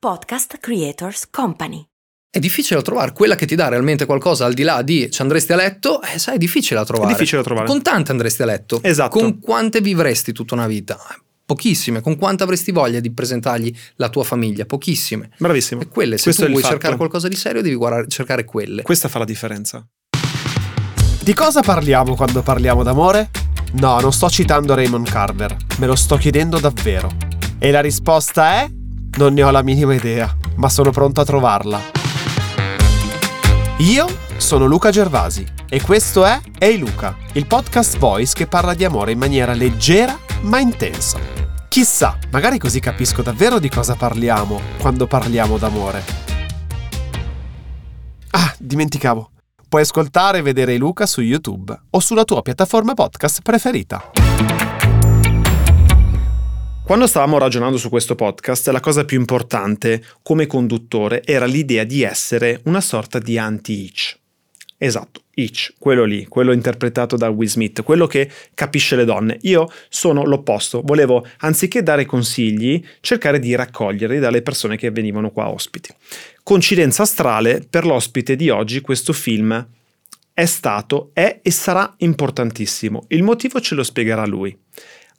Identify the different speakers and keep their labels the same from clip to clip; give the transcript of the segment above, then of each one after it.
Speaker 1: Podcast Creators Company.
Speaker 2: È difficile trovare, quella che ti dà realmente qualcosa al di là di ci andresti a letto, eh, sai, è difficile da trovare.
Speaker 3: È difficile da trovare.
Speaker 2: Con tante andresti a letto.
Speaker 3: Esatto.
Speaker 2: Con quante vivresti tutta una vita? Pochissime. Con quanta avresti voglia di presentargli la tua famiglia? Pochissime.
Speaker 3: Bravissimo.
Speaker 2: E quelle, se
Speaker 3: Questo
Speaker 2: tu vuoi
Speaker 3: fatto.
Speaker 2: cercare qualcosa di serio, devi guardare- cercare quelle.
Speaker 3: Questa fa la differenza.
Speaker 4: Di cosa parliamo quando parliamo d'amore? No, non sto citando Raymond Carver, me lo sto chiedendo davvero. E la risposta è? Non ne ho la minima idea, ma sono pronto a trovarla. Io sono Luca Gervasi e questo è Ehi Luca, il podcast voice che parla di amore in maniera leggera ma intensa. Chissà, magari così capisco davvero di cosa parliamo quando parliamo d'amore. Ah, dimenticavo. Puoi ascoltare e vedere Luca su YouTube o sulla tua piattaforma podcast preferita.
Speaker 3: Quando stavamo ragionando su questo podcast, la cosa più importante come conduttore era l'idea di essere una sorta di anti-Hitch. Esatto, Hitch, quello lì, quello interpretato da Will Smith, quello che capisce le donne. Io sono l'opposto, volevo, anziché dare consigli, cercare di raccoglierli dalle persone che venivano qua ospiti. Coincidenza astrale, per l'ospite di oggi questo film è stato, è e sarà importantissimo. Il motivo ce lo spiegherà lui.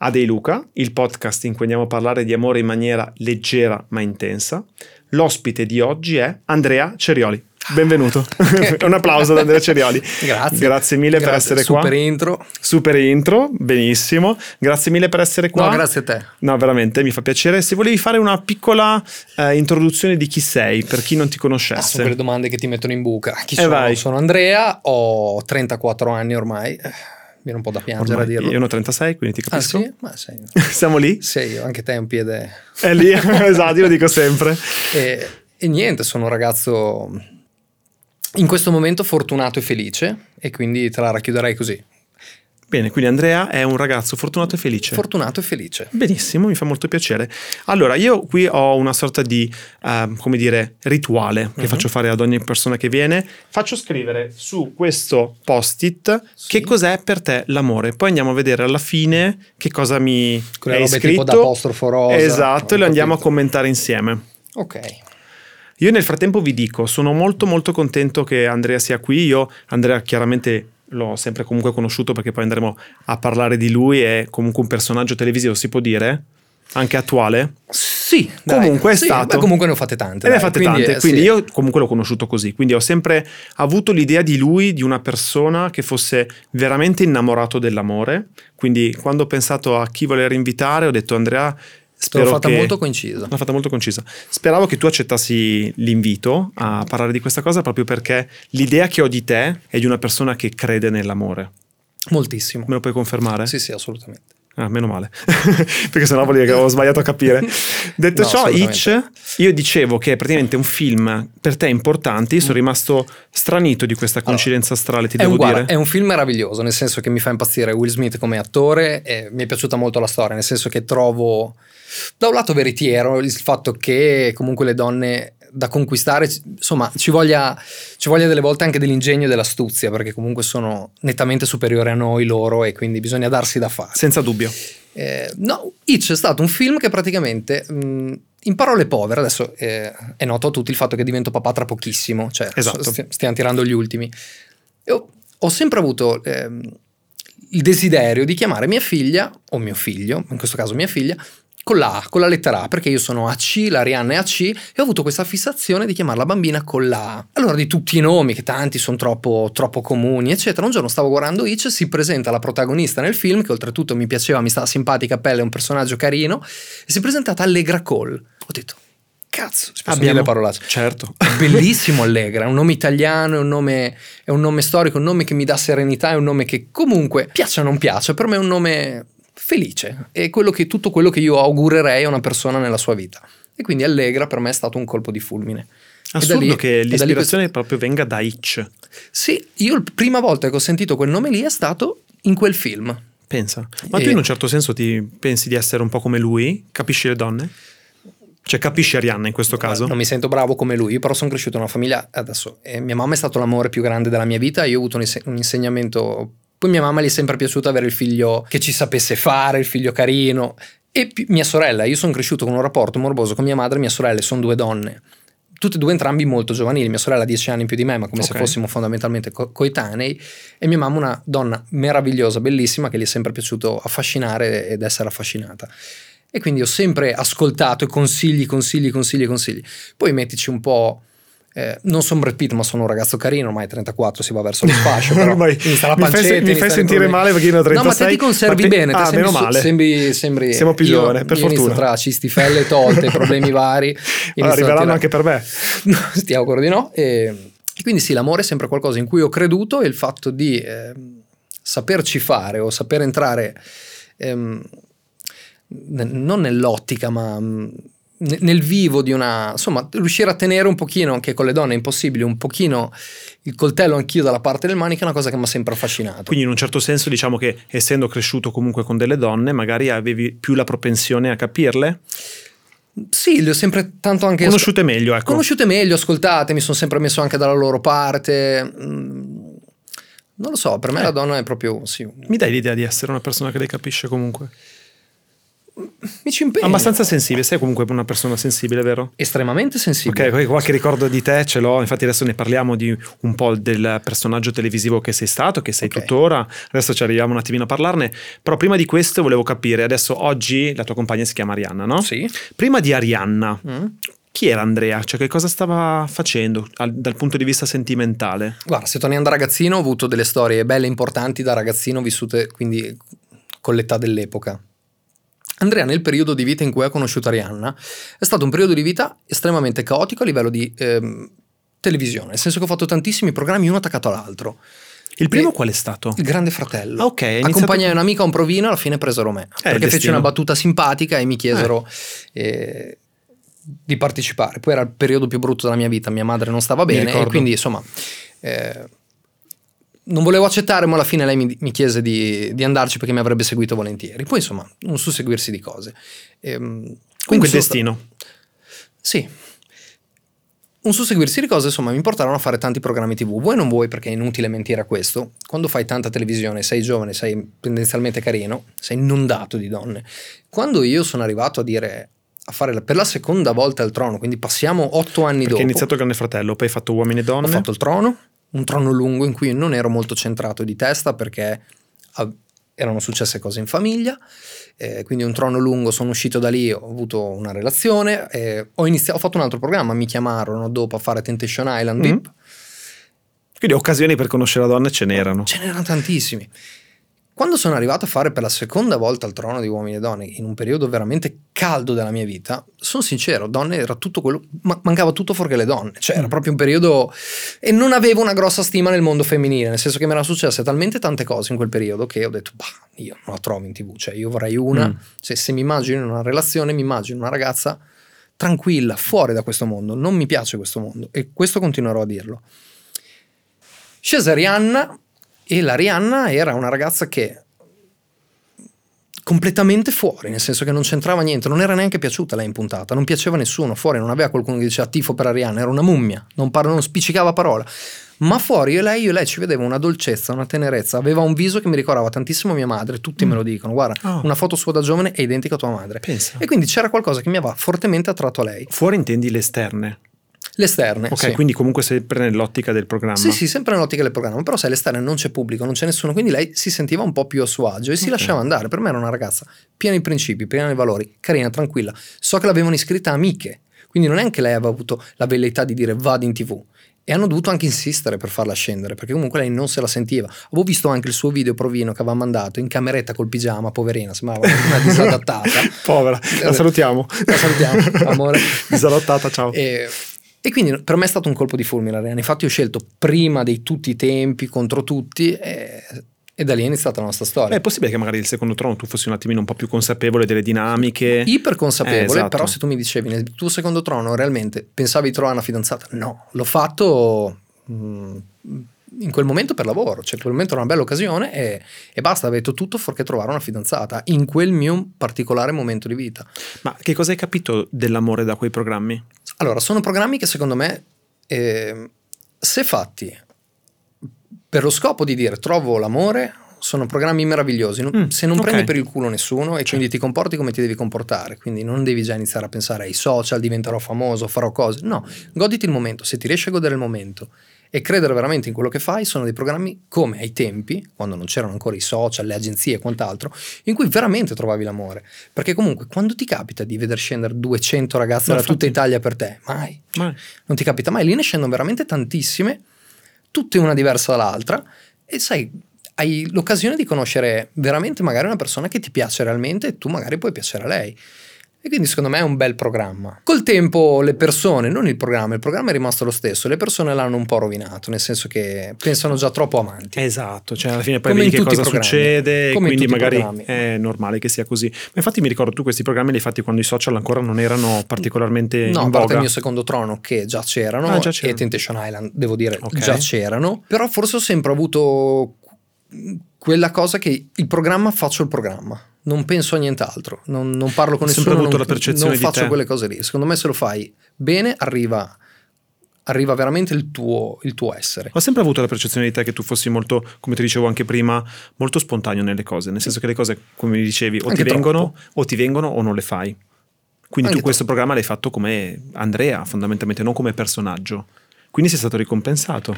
Speaker 3: A Dei Luca, il podcast in cui andiamo a parlare di amore in maniera leggera ma intensa. L'ospite di oggi è Andrea Cerioli. Benvenuto. Un applauso ad Andrea Cerioli.
Speaker 2: Grazie.
Speaker 3: Grazie mille per
Speaker 2: Grazie,
Speaker 3: essere qua.
Speaker 2: Super intro.
Speaker 3: Super intro, benissimo. Grazie mille per essere qua.
Speaker 2: No, grazie a te.
Speaker 3: No, veramente, mi fa piacere. Se volevi fare una piccola eh, introduzione di chi sei, per chi non ti
Speaker 2: Ah, sono
Speaker 3: conoscesse.
Speaker 2: quelle domande che ti mettono in buca. Chi
Speaker 3: Eh,
Speaker 2: sono?
Speaker 3: vai.
Speaker 2: Sono Andrea, ho 34 anni ormai. Viene un po' da piangere
Speaker 3: Ormai
Speaker 2: a dirlo.
Speaker 3: io ne ho 36, quindi ti
Speaker 2: ah,
Speaker 3: capisco.
Speaker 2: sì? Ma sei,
Speaker 3: Siamo lì?
Speaker 2: io, anche te hai un piede.
Speaker 3: È lì, esatto, io lo dico sempre.
Speaker 2: E, e niente, sono un ragazzo in questo momento fortunato e felice e quindi te la racchiuderei così.
Speaker 3: Bene, quindi Andrea è un ragazzo fortunato e felice.
Speaker 2: Fortunato e felice.
Speaker 3: Benissimo, mi fa molto piacere. Allora, io qui ho una sorta di, ehm, come dire, rituale che
Speaker 2: Mhm.
Speaker 3: faccio fare ad ogni persona che viene. Faccio scrivere su questo post-it
Speaker 2: Sì.
Speaker 3: che cos'è per te l'amore. Poi andiamo a vedere alla fine che cosa mi
Speaker 2: Quelle
Speaker 3: hai
Speaker 2: robe
Speaker 3: scritto.
Speaker 2: tipo d'apostrofo rosa.
Speaker 3: Esatto, e lo andiamo a commentare insieme.
Speaker 2: Ok.
Speaker 3: Io nel frattempo vi dico, sono molto molto contento che Andrea sia qui. Io Andrea chiaramente l'ho sempre comunque conosciuto perché poi andremo a parlare di lui, è comunque un personaggio televisivo, si può dire? Anche attuale?
Speaker 2: Sì, dai.
Speaker 3: Comunque è
Speaker 2: Sì,
Speaker 3: stato.
Speaker 2: beh, comunque ne ho fatte tante.
Speaker 3: Ne
Speaker 2: dai,
Speaker 3: fatte
Speaker 2: quindi,
Speaker 3: tante,
Speaker 2: eh,
Speaker 3: quindi
Speaker 2: sì.
Speaker 3: io comunque l'ho conosciuto così, quindi ho sempre avuto l'idea di lui, di una persona che fosse veramente innamorato dell'amore, quindi quando ho pensato a chi voler invitare ho detto Andrea, spero
Speaker 2: l'ho fatta
Speaker 3: che...
Speaker 2: molto coincisa.
Speaker 3: L'ha fatta molto concisa. Speravo che tu accettassi l'invito a parlare di questa cosa proprio perché l'idea che ho di te è di una persona che crede nell'amore.
Speaker 2: Moltissimo.
Speaker 3: Me lo puoi confermare?
Speaker 2: Sì, sì, assolutamente.
Speaker 3: Ah, meno male, perché sennò vuol dire che avevo sbagliato a capire. Detto
Speaker 2: No,
Speaker 3: ciò. Hitch, io dicevo che è praticamente un film per te importante. Io sono rimasto stranito di questa coincidenza astrale, ti
Speaker 2: Mm.
Speaker 3: Devo
Speaker 2: guarda,
Speaker 3: dire.
Speaker 2: è un film meraviglioso, nel senso che mi fa impazzire Will Smith come attore e mi è piaciuta molto la storia, nel senso che trovo da un lato veritiero il fatto che comunque le donne da conquistare, insomma, ci voglia, ci voglia delle volte anche dell'ingegno e dell'astuzia, perché comunque sono nettamente superiori a noi loro e quindi bisogna darsi da fare.
Speaker 3: Senza dubbio.
Speaker 2: Eh, no, Hitch è stato un film che praticamente, mh, in parole povere, adesso eh, è noto a tutti il fatto che divento papà tra pochissimo, cioè
Speaker 3: Esatto.
Speaker 2: sti- stiamo tirando gli ultimi. E ho, sempre avuto ehm, il desiderio di chiamare mia figlia, o mio figlio, in questo caso mia figlia, con la A, con la lettera A, perché io sono AC, la Rihanna è AC, e ho avuto questa fissazione di chiamare la bambina con la A. Allora, di tutti i nomi, che tanti sono troppo, troppo comuni, eccetera, un giorno stavo guardando Hitch, si presenta la protagonista nel film, che oltretutto mi piaceva, mi stava simpatica, a pelle, è un personaggio carino, e si è presentata Allegra Cole. Ho detto, cazzo, possono dire le parolacce.
Speaker 3: Certo.
Speaker 2: Bellissimo Allegra, è un nome italiano, è un nome, è un nome storico, un nome che mi dà serenità, è un nome che comunque piace o non piace, per me è un nome felice, è quello che, tutto quello che io augurerei a una persona nella sua vita. E quindi Allegra per me è stato un colpo di fulmine.
Speaker 3: Assurdo
Speaker 2: lì-
Speaker 3: che
Speaker 2: e da lì
Speaker 3: l'ispirazione proprio venga da Hitch.
Speaker 2: Sì, io la prima volta che ho sentito quel nome lì è stato in quel film.
Speaker 3: Pensa. Ma
Speaker 2: E-
Speaker 3: tu in un certo senso ti pensi di essere un po' come lui? Capisci le donne? Cioè capisci Arianna in questo caso?
Speaker 2: Non mi sento bravo come lui, però sono cresciuto in una famiglia adesso. eh, mia mamma è stato l'amore più grande della mia vita. Io ho avuto un, inse- un insegnamento. Poi mia mamma gli è sempre piaciuto avere il figlio che ci sapesse fare, il figlio carino. E pi- mia sorella, io sono cresciuto con un rapporto morboso con mia madre e mia sorella, sono due donne, tutte e due entrambi molto giovanili, mia sorella ha dieci anni in più di me, ma come se
Speaker 3: Ok.
Speaker 2: fossimo fondamentalmente co- coetanei, e mia mamma una donna meravigliosa, bellissima, che gli è sempre piaciuto affascinare ed essere affascinata. E quindi ho sempre ascoltato consigli, consigli, consigli, consigli. Poi mettici un po'... eh, non sono Brad Pitt, ma sono un ragazzo carino, ormai 34 si va verso lo sfascio, però
Speaker 3: Ormai
Speaker 2: inizia la
Speaker 3: mi fai-
Speaker 2: pancetta,
Speaker 3: mi fai
Speaker 2: iniziano i
Speaker 3: sentire
Speaker 2: problemi.
Speaker 3: male perché io ne ho
Speaker 2: No, ma te
Speaker 3: 36,
Speaker 2: ti conservi
Speaker 3: te-
Speaker 2: bene,
Speaker 3: ah,
Speaker 2: sembri,
Speaker 3: meno male.
Speaker 2: sembri, sembri-
Speaker 3: Siamo più
Speaker 2: io-
Speaker 3: giovani, per
Speaker 2: io
Speaker 3: fortuna.
Speaker 2: tra cistifelle tolte, problemi vari.
Speaker 3: Allora,
Speaker 2: inizio a
Speaker 3: arriveranno anche per me.
Speaker 2: No, ti auguro di no. E, e quindi sì, l'amore è sempre qualcosa in cui ho creduto e il fatto di ehm, saperci fare o saper entrare ehm, non nell'ottica, ma mm, nel vivo di una... insomma, riuscire a tenere un pochino, anche con le donne è impossibile, un pochino il coltello anch'io dalla parte del manico è una cosa che mi ha sempre affascinato.
Speaker 3: Quindi in un certo senso diciamo che essendo cresciuto comunque con delle donne, magari avevi più la propensione a capirle,
Speaker 2: sì, le ho sempre tanto anche...
Speaker 3: conosciute meglio, ecco.
Speaker 2: Conosciute meglio, ascoltate, mi sono sempre messo anche dalla loro parte. Non lo so, per me
Speaker 3: Eh.
Speaker 2: la donna è proprio. Sì,
Speaker 3: Mi dai l'idea di essere una persona che le capisce comunque?
Speaker 2: Mi ci impegno.
Speaker 3: Abbastanza sensibile, sei comunque una persona sensibile, vero?
Speaker 2: Estremamente sensibile.
Speaker 3: Ok, qualche ricordo di te ce l'ho, infatti adesso ne parliamo di un po' del personaggio televisivo che sei stato, che sei
Speaker 2: Ok.
Speaker 3: tuttora, adesso ci arriviamo un attimino a parlarne, però prima di questo volevo capire, adesso oggi la tua compagna si chiama Arianna, no?
Speaker 2: Sì.
Speaker 3: Prima di Arianna,
Speaker 2: Mm.
Speaker 3: chi era Andrea? Cioè che cosa stava facendo al- dal punto di vista sentimentale?
Speaker 2: Guarda, se tornando da ragazzino ho avuto delle storie belle e importanti da ragazzino vissute quindi con l'età dell'epoca. Andrea nel periodo di vita in cui ha conosciuto Arianna è stato un periodo di vita estremamente caotico a livello di ehm, televisione, nel senso che ho fatto tantissimi programmi uno attaccato all'altro.
Speaker 3: Il primo
Speaker 2: E-
Speaker 3: qual è stato?
Speaker 2: Il grande fratello.
Speaker 3: Ah, ok, iniziato-
Speaker 2: Accompagnai un'amica a un provino, alla fine presero me.
Speaker 3: il
Speaker 2: perché feci una battuta simpatica e mi chiesero eh, di partecipare. Poi era il periodo più brutto della mia vita, mia madre non stava bene e quindi insomma eh, non volevo accettare, ma alla fine lei mi, mi chiese di, di andarci perché mi avrebbe seguito volentieri. Poi insomma un susseguirsi di cose. Ehm,
Speaker 3: Comunque
Speaker 2: sono sta-
Speaker 3: destino.
Speaker 2: sì. Un susseguirsi di cose, insomma, mi portarono a fare tanti programmi TV. Vuoi o non vuoi, perché è inutile mentire a questo. Quando fai tanta televisione, sei giovane, sei tendenzialmente carino, sei inondato di donne. Quando io sono arrivato a dire a fare per la seconda volta il trono, quindi passiamo otto anni
Speaker 3: Perché
Speaker 2: dopo.
Speaker 3: hai iniziato Grande Fratello, poi hai fatto Uomini e Donne.
Speaker 2: Ho fatto il trono, un trono lungo in cui non ero molto centrato di testa perché erano successe cose in famiglia. eh, quindi un trono lungo, sono uscito da lì, ho avuto una relazione, eh, ho, iniziato, ho fatto un altro programma, mi chiamarono dopo a fare Temptation Island
Speaker 3: Mhm.
Speaker 2: VIP,
Speaker 3: Quindi occasioni per conoscere la donna ce n'erano.
Speaker 2: ce n'erano tantissimi. Quando sono arrivato a fare per la seconda volta il trono di uomini e donne, in un periodo veramente caldo della mia vita, sono sincero, donne era tutto quello, ma- mancava tutto fuorché le donne, cioè era proprio un periodo e non avevo una grossa stima nel mondo femminile, nel senso che mi erano successe talmente tante cose in quel periodo che ho detto, bah, io non la trovo in tv, cioè io vorrei una,
Speaker 3: Mm.
Speaker 2: cioè, se mi immagino in una relazione, mi immagino una ragazza tranquilla, fuori da questo mondo, non mi piace questo mondo e questo continuerò a dirlo. Scese Rihanna e la Rihanna era una ragazza che completamente fuori, nel senso che non c'entrava niente, non era neanche piaciuta lei in puntata, non piaceva a nessuno, fuori non aveva qualcuno che diceva tifo per Arianna, era una mummia, non, par- non spiccicava parola. Ma fuori io e lei, io e lei ci vedevo una dolcezza, una tenerezza, aveva un viso che mi ricordava tantissimo mia madre, tutti me lo dicono, guarda,
Speaker 3: Oh.
Speaker 2: una foto sua da giovane è identica a tua madre.
Speaker 3: Pensa.
Speaker 2: E quindi c'era qualcosa che mi aveva fortemente attratto a lei.
Speaker 3: Fuori intendi le esterne.
Speaker 2: L'esterne.
Speaker 3: Ok,
Speaker 2: sì.
Speaker 3: quindi comunque sempre nell'ottica del programma.
Speaker 2: Sì, sì, sempre nell'ottica del programma, però sai, all'esterno non c'è pubblico, non c'è nessuno, quindi lei si sentiva un po' più a suo agio e si lasciava andare. Per me era una ragazza piena di principi, piena di valori, carina, tranquilla. So che l'avevano iscritta amiche, quindi non è che lei aveva avuto la velleità di dire vado in tv. E hanno dovuto anche insistere per farla scendere, perché comunque lei non se la sentiva. Avevo visto anche il suo video provino che aveva mandato in cameretta col pigiama, poverina, sembrava una disadattata.
Speaker 3: Povera, la salutiamo.
Speaker 2: La salutiamo, amore.
Speaker 3: Disalottata, ciao.
Speaker 2: E, e quindi per me è stato un colpo di fulmine, Ariane. Infatti ho scelto prima di tutti i tempi, contro tutti, e, e da lì è iniziata la nostra
Speaker 3: Beh,
Speaker 2: storia.
Speaker 3: è possibile che magari il secondo trono tu fossi un attimino un po' più consapevole delle dinamiche.
Speaker 2: Iper consapevole,
Speaker 3: Eh, esatto.
Speaker 2: però se tu mi dicevi nel tuo secondo trono realmente pensavi di trovare una fidanzata? No, l'ho fatto mm, in quel momento per lavoro, cioè in quel momento era una bella occasione e, e basta, avevo detto tutto fuorché trovare una fidanzata in quel mio particolare momento di vita.
Speaker 3: Ma che cosa hai capito dell'amore da quei programmi?
Speaker 2: Allora, sono programmi che secondo me, eh, se fatti per lo scopo di dire trovo l'amore, sono programmi meravigliosi.
Speaker 3: Mm,
Speaker 2: se non
Speaker 3: ok.
Speaker 2: prendi per il culo nessuno e quindi ti comporti come ti devi comportare, quindi non devi già iniziare a pensare ai social, diventerò famoso, farò cose. No, goditi il momento. Se ti riesci a godere il momento e credere veramente in quello che fai, sono dei programmi come ai tempi, quando non c'erano ancora i social, le agenzie e quant'altro, in cui veramente trovavi l'amore. Perché comunque quando ti capita di veder scendere 200 ragazze da tutta Italia per te, mai.
Speaker 3: Ma-
Speaker 2: Non ti capita mai, lì ne scendono veramente tantissime, tutte una diversa dall'altra, e sai, hai l'occasione di conoscere veramente magari una persona che ti piace realmente e tu magari puoi piacere a lei. E quindi secondo me è un bel programma. Col tempo le persone, non il programma, il programma è rimasto lo stesso, le persone l'hanno un po' rovinato, nel senso che pensano già troppo avanti.
Speaker 3: Esatto, cioè alla fine poi
Speaker 2: Come
Speaker 3: vedi che cosa succede e
Speaker 2: Come in
Speaker 3: quindi magari è normale che sia così. Ma infatti mi ricordo tu questi programmi li hai fatti quando i social ancora non erano particolarmente
Speaker 2: No, a
Speaker 3: in
Speaker 2: parte
Speaker 3: voga.
Speaker 2: il mio secondo trono che già c'erano,
Speaker 3: Ah, già c'erano.
Speaker 2: e Temptation Island, devo dire,
Speaker 3: Ok.
Speaker 2: già c'erano, però forse ho sempre avuto quella cosa che il programma faccio il programma. Non penso a nient'altro, non, non parlo con nessuno,
Speaker 3: sempre avuto
Speaker 2: non,
Speaker 3: la percezione
Speaker 2: non faccio quelle cose lì. Secondo me se lo fai bene arriva, arriva veramente il tuo, il tuo essere.
Speaker 3: Ho sempre avuto la percezione di te che tu fossi molto, come ti dicevo anche prima, molto spontaneo nelle cose, nel senso che le cose, come mi dicevi, o
Speaker 2: Anche
Speaker 3: ti vengono
Speaker 2: troppo.
Speaker 3: o ti vengono o non le fai. Quindi
Speaker 2: Anche
Speaker 3: tu questo programma l'hai fatto come Andrea, fondamentalmente, non come personaggio. Quindi sei stato ricompensato.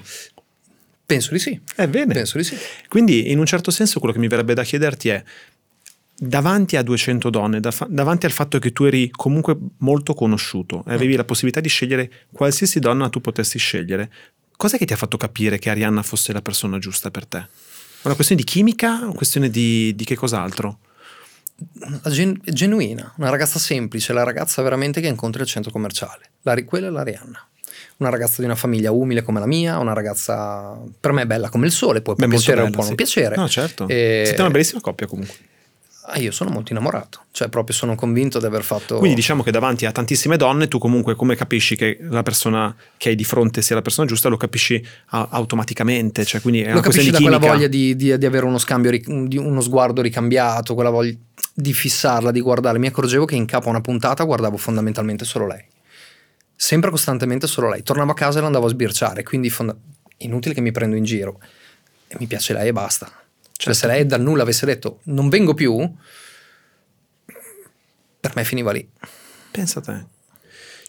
Speaker 2: Penso di sì.
Speaker 3: È bene.
Speaker 2: Penso di sì.
Speaker 3: Quindi, in un certo senso, quello che mi verrebbe da chiederti è: davanti a 200 donne, da- davanti al fatto che tu eri comunque molto conosciuto e avevi la possibilità di scegliere qualsiasi donna tu potessi scegliere, cos'è che ti ha fatto capire che Arianna fosse la persona giusta per te? Una questione di chimica o una questione di, di che cos'altro?
Speaker 2: Gen- genuina, una ragazza semplice, la ragazza veramente che incontri al centro commerciale. La, quella è l'Arianna. Una ragazza di una famiglia umile come la mia, una ragazza per me bella come il sole, può,
Speaker 3: Beh,
Speaker 2: piacere o può
Speaker 3: sì.
Speaker 2: non piacere.
Speaker 3: No, certo.
Speaker 2: E-
Speaker 3: Siete una bellissima coppia comunque.
Speaker 2: Ah, io sono molto innamorato, cioè proprio sono convinto di aver fatto...
Speaker 3: Quindi diciamo che davanti a tantissime donne tu comunque come capisci che la persona che hai di fronte sia la persona giusta lo capisci a- automaticamente, cioè quindi è
Speaker 2: lo capisci da quella voglia di, di- di avere uno scambio, di uno sguardo ricambiato, quella voglia di fissarla, di guardare. Mi accorgevo che in capo a una puntata guardavo fondamentalmente solo lei. Sempre costantemente solo lei. Tornavo a casa e la andavo a sbirciare, quindi fonda- inutile che mi prendo in giro. E mi piace lei e basta. Cioè, se lei dal nulla avesse detto non vengo più, per me finiva lì.
Speaker 3: Pensa a te.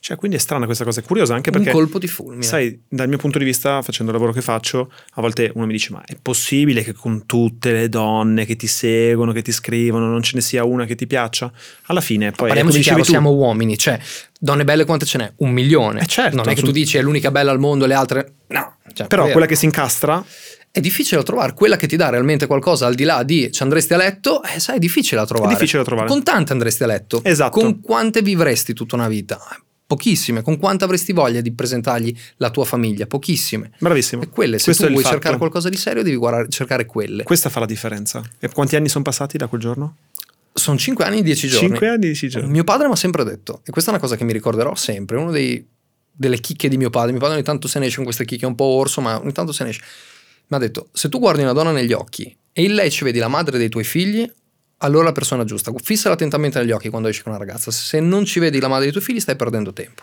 Speaker 3: Cioè, quindi è strana questa cosa, è curiosa anche
Speaker 2: Un
Speaker 3: perché,
Speaker 2: colpo di fulmine.
Speaker 3: sai, dal mio punto di vista, facendo il lavoro che faccio, a volte uno mi dice, ma è possibile che con tutte le donne che ti seguono, che ti scrivono, non ce ne sia una che ti piaccia? Alla fine, poi,
Speaker 2: Parliamoci
Speaker 3: come dicevi
Speaker 2: chiaro,
Speaker 3: tu,
Speaker 2: siamo uomini, cioè donne belle quante ce n'è? Un milione.
Speaker 3: Eh, certo,
Speaker 2: non è che
Speaker 3: su-
Speaker 2: tu dici è l'unica bella al mondo le altre no. Cioè,
Speaker 3: però quella che si incastra,
Speaker 2: è difficile da trovare, quella che ti dà realmente qualcosa al di là di ci andresti a letto, eh, sai, è difficile da trovare.
Speaker 3: È difficile da trovare.
Speaker 2: Con tante andresti a letto.
Speaker 3: Esatto.
Speaker 2: Con quante vivresti tutta una vita? Pochissime. Con quante avresti voglia di presentargli la tua famiglia? Pochissime.
Speaker 3: bravissimo.
Speaker 2: E quelle, se
Speaker 3: Questo
Speaker 2: tu vuoi
Speaker 3: fatto.
Speaker 2: cercare qualcosa di serio, devi guardare- cercare quelle.
Speaker 3: Questa fa la differenza. E quanti anni sono passati da quel giorno?
Speaker 2: Sono 5 anni e 10 giorni.
Speaker 3: 5 anni, 10 giorni.
Speaker 2: Mio padre mi ha sempre detto, e questa è una cosa che mi ricorderò sempre, uno dei, delle chicche di mio padre, mio padre ogni tanto se ne esce con queste chicche un po' orso, ma ogni tanto se ne esce. Mi ha detto, se tu guardi una donna negli occhi e in lei ci vedi la madre dei tuoi figli, allora la persona giusta. Fissala attentamente negli occhi quando esci con una ragazza. Se non ci vedi la madre dei tuoi figli, stai perdendo tempo.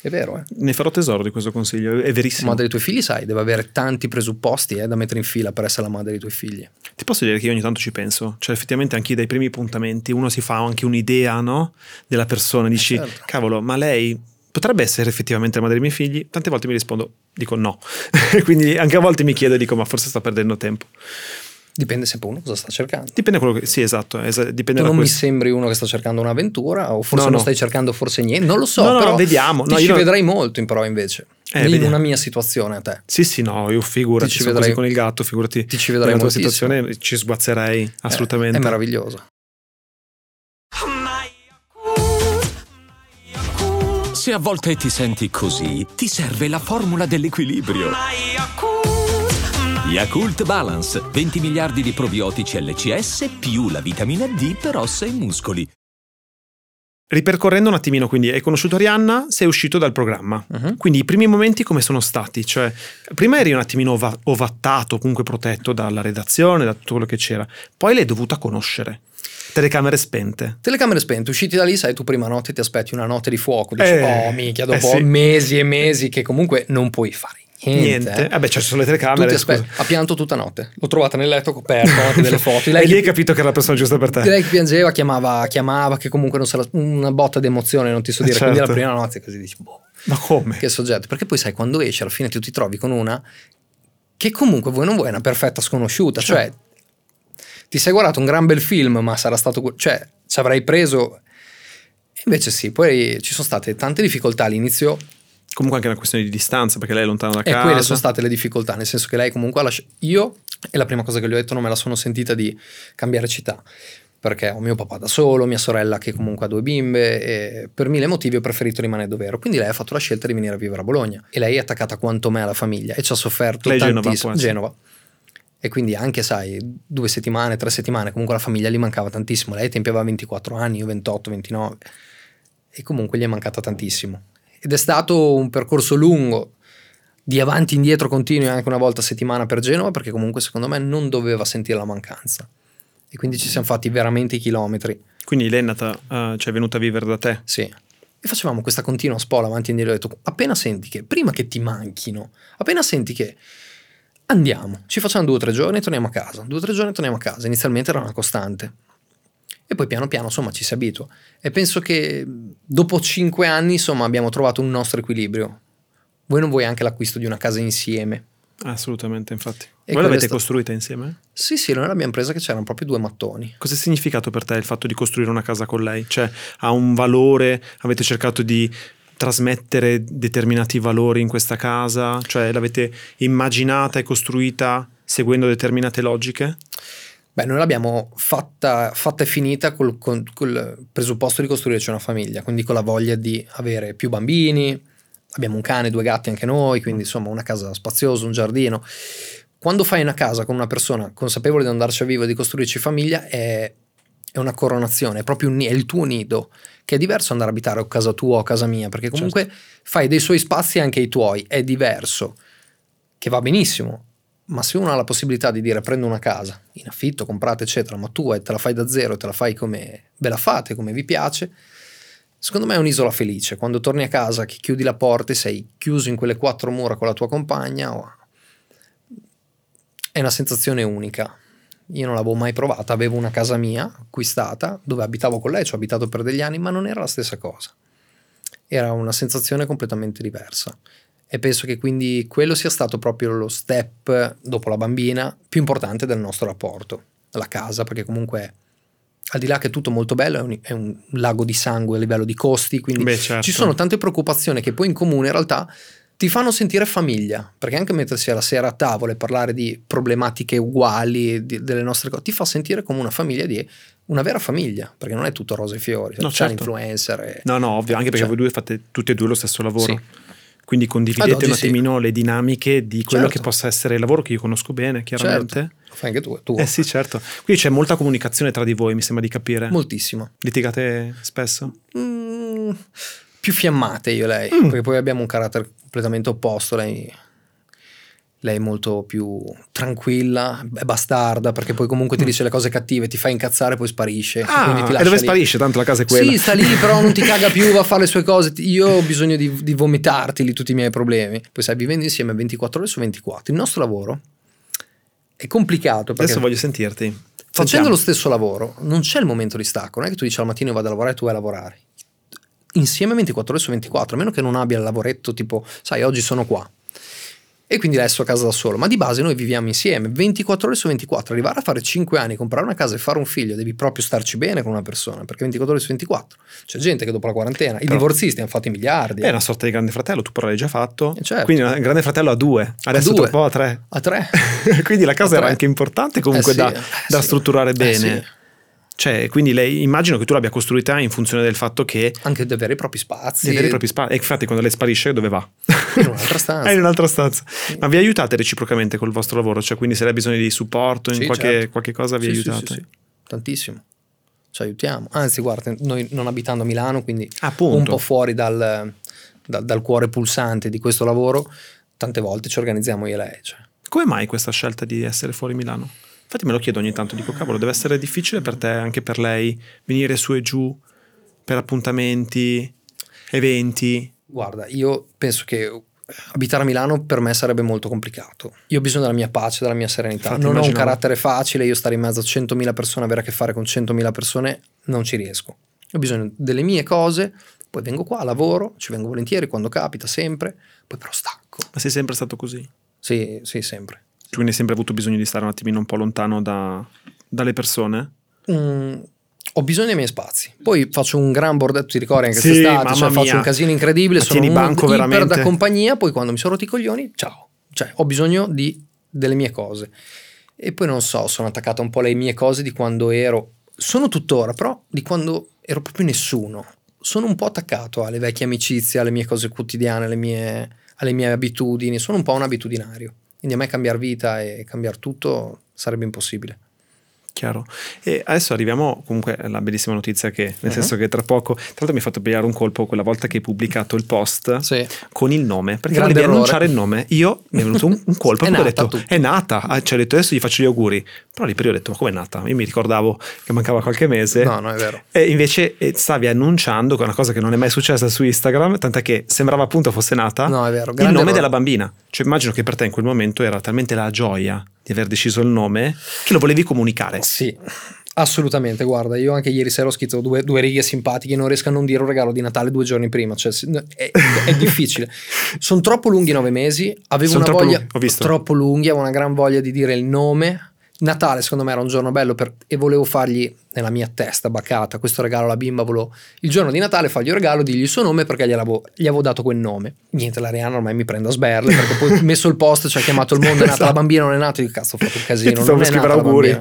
Speaker 2: È vero, eh?
Speaker 3: Ne farò tesoro di questo consiglio, è
Speaker 2: La
Speaker 3: verissimo.
Speaker 2: madre dei tuoi figli, sai, deve avere tanti presupposti eh, da mettere in fila per essere la madre dei tuoi figli.
Speaker 3: Ti posso dire che io ogni tanto ci penso, cioè effettivamente anche dai primi appuntamenti uno si fa anche un'idea no? della persona, dici
Speaker 2: certo.
Speaker 3: cavolo ma lei potrebbe essere effettivamente la madre dei miei figli? Tante volte mi rispondo, dico no, quindi anche a volte mi chiedo e dico ma forse sto perdendo tempo.
Speaker 2: Dipende sempre uno cosa sta cercando.
Speaker 3: Dipende quello che, sì esatto, esa- dipende
Speaker 2: Tu non mi sembri uno che sta cercando un'avventura o forse
Speaker 3: No,
Speaker 2: non
Speaker 3: no.
Speaker 2: stai cercando forse niente, non lo so,
Speaker 3: No, no,
Speaker 2: però
Speaker 3: vediamo.
Speaker 2: ti
Speaker 3: No,
Speaker 2: ci
Speaker 3: io-
Speaker 2: vedrai molto in però invece,
Speaker 3: Eh,
Speaker 2: in
Speaker 3: vediamo.
Speaker 2: una mia situazione a te.
Speaker 3: Sì, sì, no, io figurati,
Speaker 2: Ti ci vedrai-
Speaker 3: così con il gatto, figurati.
Speaker 2: ti ci vedrai
Speaker 3: nella tua
Speaker 2: moltissimo.
Speaker 3: situazione ci sguazzerei assolutamente.
Speaker 2: È, è meraviglioso.
Speaker 5: Se a volte ti senti così, ti serve la formula dell'equilibrio. Yakult Balance, 20 miliardi di probiotici LCS più la vitamina D per ossa e muscoli.
Speaker 3: Ripercorrendo un attimino, quindi hai conosciuto Arianna, sei uscito dal programma.
Speaker 2: Mhm.
Speaker 3: Quindi i primi momenti come sono stati? Cioè, prima eri un attimino ova- ovattato, comunque protetto dalla redazione, da tutto quello che c'era. Poi l'hai dovuta conoscere. Telecamere spente.
Speaker 2: Telecamere spente, usciti da lì, sai, tu prima notte ti aspetti una notte di fuoco, dici,
Speaker 3: Eh,
Speaker 2: oh minchia, dopo
Speaker 3: eh sì.
Speaker 2: mesi e mesi che comunque non puoi fare Niente.
Speaker 3: Eh beh, ci sono le telecamere.
Speaker 2: Aspe- ha pianto tutta notte. L'ho trovata nel letto coperto anche delle foto.
Speaker 3: E
Speaker 2: Lei
Speaker 3: lì hai capito che era la persona giusta per te.
Speaker 2: lei che piangeva, chiamava, chiamava, che comunque non sarà una botta di emozione, non ti so
Speaker 3: Eh,
Speaker 2: dire. Quindi
Speaker 3: certo.
Speaker 2: la prima notte così dici, boh,
Speaker 3: Ma come?
Speaker 2: che soggetto. Perché poi sai, quando esci alla fine tu ti trovi con una che comunque vuoi non vuoi è una perfetta sconosciuta.
Speaker 3: Certo.
Speaker 2: Cioè, ti sei guardato un gran bel film, ma sarà stato... Cioè, ci avrai preso... E Invece sì, poi ci sono state tante difficoltà all'inizio
Speaker 3: Comunque anche una questione di distanza, perché lei è lontana da
Speaker 2: e
Speaker 3: casa.
Speaker 2: quelle sono state le difficoltà, nel senso che lei comunque ha lasciato... Io, e la prima cosa che gli ho detto, non me la sono sentita di cambiare città, perché ho mio papà da solo, mia sorella che comunque ha due bimbe, e per mille motivi ho preferito rimanere dove ero. Quindi lei ha fatto la scelta di venire a vivere a Bologna. E lei è attaccata quanto me alla famiglia e ci ha sofferto
Speaker 3: Lei Genova,
Speaker 2: tantissimo.
Speaker 3: essere.
Speaker 2: Genova. E quindi anche, sai, due settimane, tre settimane, comunque la famiglia gli mancava tantissimo. Lei ai tempi aveva 24 anni, io 28, 29. E comunque gli è mancata tantissimo. Ed è stato un percorso lungo, di avanti e indietro continui anche una volta a settimana per Genova, perché comunque secondo me non doveva sentire la mancanza. E quindi ci siamo fatti veramente i chilometri.
Speaker 3: Quindi lei è nata, eh, cioè è venuta a vivere da te.
Speaker 2: Sì. E facevamo questa continua spola avanti e indietro. Ho detto, appena senti che, prima che ti manchino, appena senti che andiamo, ci facciamo due o tre giorni e torniamo a casa. Due o tre giorni e torniamo a casa. Inizialmente era una costante. E poi piano piano, insomma, ci si abitua. E penso che dopo cinque anni, insomma, abbiamo trovato un nostro equilibrio. Voi non vuoi anche l'acquisto di una casa insieme?
Speaker 3: Assolutamente, infatti.
Speaker 2: E
Speaker 3: Voi l'avete
Speaker 2: sta-
Speaker 3: costruita insieme?
Speaker 2: Sì, sì, noi l'abbiamo presa che c'erano proprio due mattoni.
Speaker 3: Cosa ha significato per te il fatto di costruire una casa con lei? Cioè, ha un valore? Avete cercato di trasmettere determinati valori in questa casa? Cioè, l'avete immaginata e costruita seguendo determinate logiche?
Speaker 2: Beh, noi l'abbiamo fatta, fatta e finita col, col presupposto di costruirci una famiglia, quindi con la voglia di avere più bambini, abbiamo un cane, due gatti anche noi, quindi insomma una casa spaziosa, un giardino. Quando fai una casa con una persona consapevole di andarci a vivere e di costruirci famiglia è, è una coronazione, è proprio un è il tuo nido, che è diverso andare a abitare a casa tua o a casa mia, perché comunque fai dei suoi spazi anche i tuoi, è diverso, che va benissimo, ma se uno ha la possibilità di dire prendo una casa in affitto, comprate eccetera, ma tu te la fai da zero te la fai come ve la fate, come vi piace, secondo me è un'isola felice. Quando torni a casa, che chiudi la porta e sei chiuso in quelle quattro mura con la tua compagna, oh, è una sensazione unica. Io non l'avevo mai provata, avevo una casa mia acquistata dove abitavo con lei, ci ho abitato per degli anni, ma non era la stessa cosa. Era una sensazione completamente diversa. E penso che quindi quello sia stato proprio lo step dopo la bambina più importante del nostro rapporto, la casa, perché comunque al di là che è tutto molto bello, è un, è un lago di sangue a livello di costi, quindi
Speaker 3: Beh, certo.
Speaker 2: ci sono tante preoccupazioni che poi in comune in realtà ti fanno sentire famiglia, perché anche mettersi alla sera a tavola e parlare di problematiche uguali di- delle nostre cose, ti fa sentire come una famiglia di una vera famiglia, perché non è tutto rose e fiori,
Speaker 3: No,
Speaker 2: c'è
Speaker 3: certo.
Speaker 2: l'influencer. e-
Speaker 3: No, no, ovvio, anche perché
Speaker 2: Cioè,
Speaker 3: voi due fate tutti e due lo stesso lavoro.
Speaker 2: Sì.
Speaker 3: Quindi condividete
Speaker 2: oggi
Speaker 3: un
Speaker 2: sì.
Speaker 3: attimino le dinamiche di quello
Speaker 2: Certo.
Speaker 3: che possa essere il lavoro che io conosco bene, chiaramente.
Speaker 2: Certo, lo fai anche tu, tu.
Speaker 3: Eh sì, certo. Quindi c'è molta comunicazione tra di voi, mi sembra di capire.
Speaker 2: moltissimo.
Speaker 3: Litigate spesso?
Speaker 2: Mm, più fiammate io e lei,
Speaker 3: Mm.
Speaker 2: perché poi abbiamo un carattere completamente opposto. Lei, lei è molto più tranquilla, è bastarda, perché poi comunque ti dice le cose cattive, ti fa incazzare, poi sparisce.
Speaker 3: Ah, e dove
Speaker 2: lì.
Speaker 3: sparisce? Tanto la casa è quella.
Speaker 2: Sì, sta lì, però non ti caga più, va a fare le sue cose. Io ho bisogno di, di vomitarti lì tutti i miei problemi. Poi sai, vivendo insieme 24 ore su 24. Il nostro lavoro è complicato perché
Speaker 3: Adesso voglio sentirti.
Speaker 2: facendo
Speaker 3: Sentiamo.
Speaker 2: lo stesso lavoro non c'è il momento di stacco. Non è che tu dici al mattino vado a lavorare e tu vai a lavorare. Insieme 24 ore su 24, a meno che non abbia il lavoretto tipo, sai, oggi sono qua. E quindi adesso a casa da solo. Ma di base noi viviamo insieme 24 ore su 24. Arrivare a fare 5 anni, comprare una casa e fare un figlio, devi proprio starci bene con una persona. Perché 24 ore su 24 c'è gente che dopo la quarantena, i
Speaker 3: Però-
Speaker 2: divorzisti hanno fatto i miliardi.
Speaker 3: È una sorta di grande fratello, tu però l'hai già fatto.
Speaker 2: Eh, certo.
Speaker 3: Quindi un grande fratello a due, adesso
Speaker 2: due.
Speaker 3: tra un po' a tre.
Speaker 2: A tre.
Speaker 3: quindi la casa
Speaker 2: A
Speaker 3: era anche importante comunque
Speaker 2: Eh sì,
Speaker 3: da,
Speaker 2: eh
Speaker 3: da
Speaker 2: sì.
Speaker 3: strutturare
Speaker 2: Eh
Speaker 3: bene.
Speaker 2: sì.
Speaker 3: Cioè, quindi lei immagino che tu l'abbia costruita in funzione del fatto che
Speaker 2: Anche di avere i propri spazi.
Speaker 3: di avere i propri spazi. E infatti, quando lei sparisce, dove va?
Speaker 2: In un'altra stanza.
Speaker 3: È in un'altra stanza. Ma vi aiutate reciprocamente col vostro lavoro? Cioè, quindi se lei ha bisogno di supporto in
Speaker 2: Sì,
Speaker 3: qualche,
Speaker 2: certo.
Speaker 3: qualche cosa, vi
Speaker 2: sì,
Speaker 3: aiutate?
Speaker 2: sì, sì. Tantissimo. Ci aiutiamo. Anzi, guarda, noi non abitando a Milano, quindi
Speaker 3: Appunto.
Speaker 2: un po' fuori dal, dal- dal cuore pulsante di questo lavoro, tante volte ci organizziamo io e lei. cioè.
Speaker 3: Come mai questa scelta di essere fuori Milano? Infatti me lo chiedo ogni tanto, dico cavolo, deve essere difficile per te, anche per lei, venire su e giù per appuntamenti, eventi.
Speaker 2: Guarda, io penso che abitare a Milano per me sarebbe molto complicato. Io ho bisogno della mia pace, della mia serenità.
Speaker 3: Infatti,
Speaker 2: non ho un
Speaker 3: immaginavo.
Speaker 2: carattere facile, io stare in mezzo a 100.000 persone, avere a che fare con 100.000 persone, non ci riesco. Ho bisogno delle mie cose, poi vengo qua, lavoro, ci vengo volentieri quando capita, sempre, poi però stacco.
Speaker 3: Ma sei sempre stato così?
Speaker 2: Sì, sì, sempre.
Speaker 3: Quindi hai sempre avuto bisogno di stare un attimino un po' lontano da- dalle persone?
Speaker 2: Mm, ho bisogno dei miei spazi. Poi faccio un gran bordello, ti ricordi anche
Speaker 3: Sì,
Speaker 2: quest'estate, cioè, faccio un casino incredibile,
Speaker 3: Ma
Speaker 2: sono uno
Speaker 3: banco
Speaker 2: iper
Speaker 3: veramente.
Speaker 2: da compagnia, poi quando mi sono rotti i coglioni, ciao. Cioè, ho bisogno di, delle mie cose. E poi non so, sono attaccato un po' alle mie cose di quando ero, sono tuttora, però di quando ero proprio nessuno. Sono un po' attaccato alle vecchie amicizie, alle mie cose quotidiane, alle mie, alle mie abitudini, sono un po' un abitudinario. Quindi a me cambiare vita e cambiare tutto sarebbe impossibile.
Speaker 3: Chiaro. E adesso arriviamo comunque alla bellissima notizia che, nel
Speaker 2: Mhm.
Speaker 3: senso che tra poco, tra l'altro mi hai fatto pigliare un colpo quella volta che hai pubblicato il post
Speaker 2: Sì.
Speaker 3: con il nome, perché
Speaker 2: Grande
Speaker 3: volevi
Speaker 2: errore.
Speaker 3: annunciare il nome. Io mi è venuto un, un colpo e ho detto,
Speaker 2: tutto.
Speaker 3: è nata, Ah, cioè ho detto adesso gli faccio gli auguri, però lì per lì ho detto, ma come è nata? Io mi ricordavo che mancava qualche mese.
Speaker 2: No, no, è vero.
Speaker 3: E invece eh, stavi annunciando che è una cosa che non è mai successa su Instagram, tant'è che sembrava appunto fosse nata
Speaker 2: No, è vero,
Speaker 3: il nome
Speaker 2: errore.
Speaker 3: della bambina. Cioè immagino che per te in quel momento era talmente la gioia di aver deciso il nome che lo volevi comunicare.
Speaker 2: Sì, assolutamente. Guarda, io anche ieri sera ho scritto due, due righe simpatiche. Non riesco a non dire un regalo di Natale due giorni prima. Cioè, è, è difficile. Sono troppo lunghi nove mesi. Avevo
Speaker 3: Sono
Speaker 2: una
Speaker 3: troppo
Speaker 2: voglia
Speaker 3: lunghi, ho visto.
Speaker 2: troppo lunghi. Avevo una gran voglia di dire il nome. Natale, secondo me, era un giorno bello per- e volevo fargli nella mia testa bacata questo regalo alla bimba. Volevo il giorno di Natale fargli un regalo, dirgli il suo nome perché gli avevo dato quel nome. Niente, la Rihanna ormai mi prende a sberle perché poi messo il post, ci ha chiamato il mondo, è nata la bambina, non è nata. Io cazzo ho fatto un casino. Non è
Speaker 3: scrivere auguri.